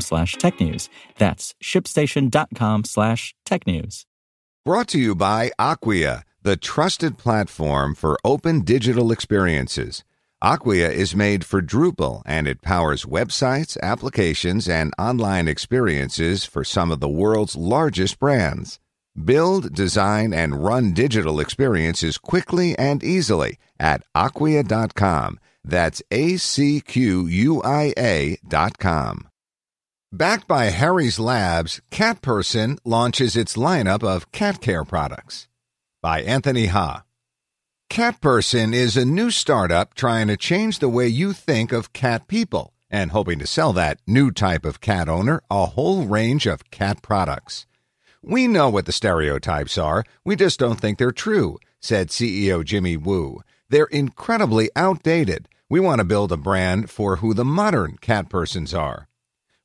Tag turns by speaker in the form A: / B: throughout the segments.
A: slash tech news. That's shipstation.com slash tech news.
B: Brought to you by Acquia, the trusted platform for open digital experiences. Acquia is made for Drupal and it powers websites, applications, and online experiences for some of the world's largest brands. Build, design, and run digital experiences quickly and easily at acquia.com. That's A C Q U I A.com. Backed by Harry's Labs, Cat Person launches its lineup of cat care products. By Anthony Ha. Cat Person is a new startup trying to change the way you think of cat people and hoping to sell that new type of cat owner a whole range of cat products. We know what the stereotypes are, we just don't think they're true, said CEO Jimmy Wu. They're incredibly outdated. We want to build a brand for who the modern cat persons are.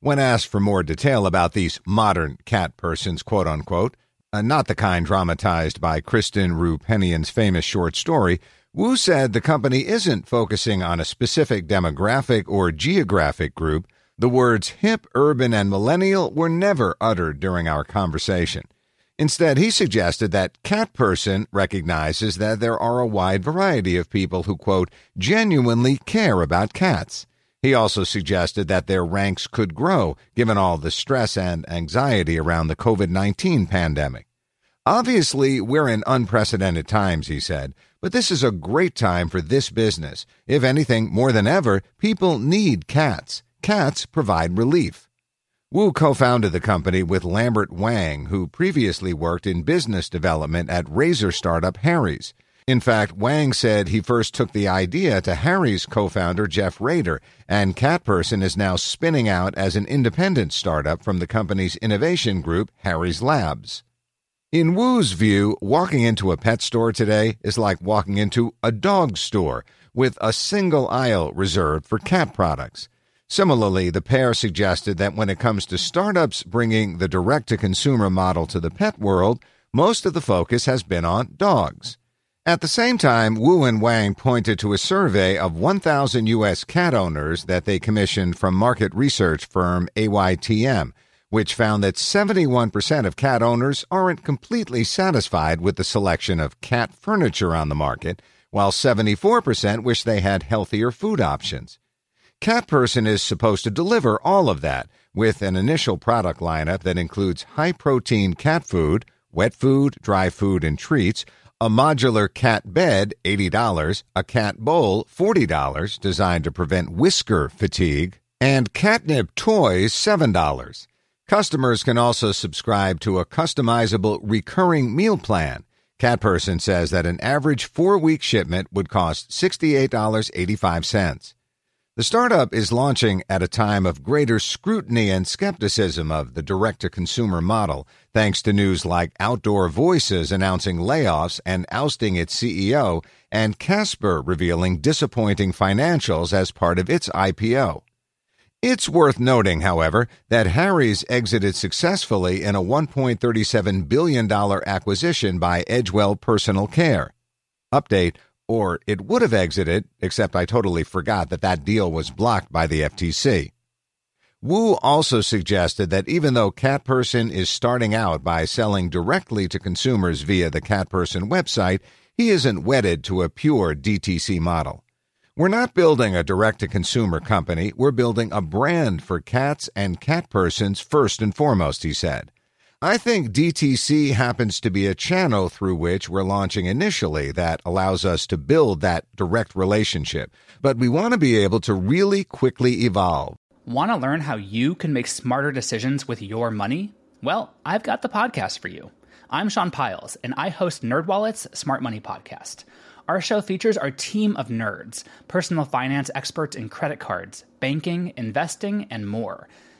B: When asked for more detail about these modern cat persons, quote unquote, uh, not the kind dramatized by Kristen Roupenian's famous short story, Wu said the company isn't focusing on a specific demographic or geographic group. The words hip, urban, and millennial were never uttered during our conversation. Instead, he suggested that Cat Person recognizes that there are a wide variety of people who, quote, genuinely care about cats. He also suggested that their ranks could grow given all the stress and anxiety around the COVID 19 pandemic. Obviously, we're in unprecedented times, he said, but this is a great time for this business. If anything, more than ever, people need cats. Cats provide relief. Wu co founded the company with Lambert Wang, who previously worked in business development at razor startup Harry's. In fact, Wang said he first took the idea to Harry's co founder Jeff Raider, and Catperson is now spinning out as an independent startup from the company's innovation group, Harry's Labs. In Wu's view, walking into a pet store today is like walking into a dog store with a single aisle reserved for cat products. Similarly, the pair suggested that when it comes to startups bringing the direct to consumer model to the pet world, most of the focus has been on dogs. At the same time, Wu and Wang pointed to a survey of 1,000 U.S. cat owners that they commissioned from market research firm AYTM, which found that 71% of cat owners aren't completely satisfied with the selection of cat furniture on the market, while 74% wish they had healthier food options. Cat Person is supposed to deliver all of that with an initial product lineup that includes high protein cat food, wet food, dry food, and treats a modular cat bed, $80, a cat bowl, $40, designed to prevent whisker fatigue, and catnip toys, $7. Customers can also subscribe to a customizable recurring meal plan. CatPerson says that an average four week shipment would cost $68.85. The startup is launching at a time of greater scrutiny and skepticism of the direct to consumer model, thanks to news like Outdoor Voices announcing layoffs and ousting its CEO, and Casper revealing disappointing financials as part of its IPO. It's worth noting, however, that Harry's exited successfully in a $1.37 billion acquisition by Edgewell Personal Care. Update or it would have exited, except I totally forgot that that deal was blocked by the FTC. Wu also suggested that even though Catperson is starting out by selling directly to consumers via the Catperson website, he isn't wedded to a pure DTC model. We're not building a direct to consumer company, we're building a brand for cats and cat persons first and foremost, he said. I think DTC happens to be a channel through which we're launching initially that allows us to build that direct relationship. But we want to be able to really quickly evolve.
C: Want to learn how you can make smarter decisions with your money? Well, I've got the podcast for you. I'm Sean Pyles, and I host NerdWallet's Smart Money Podcast. Our show features our team of nerds, personal finance experts in credit cards, banking, investing, and more.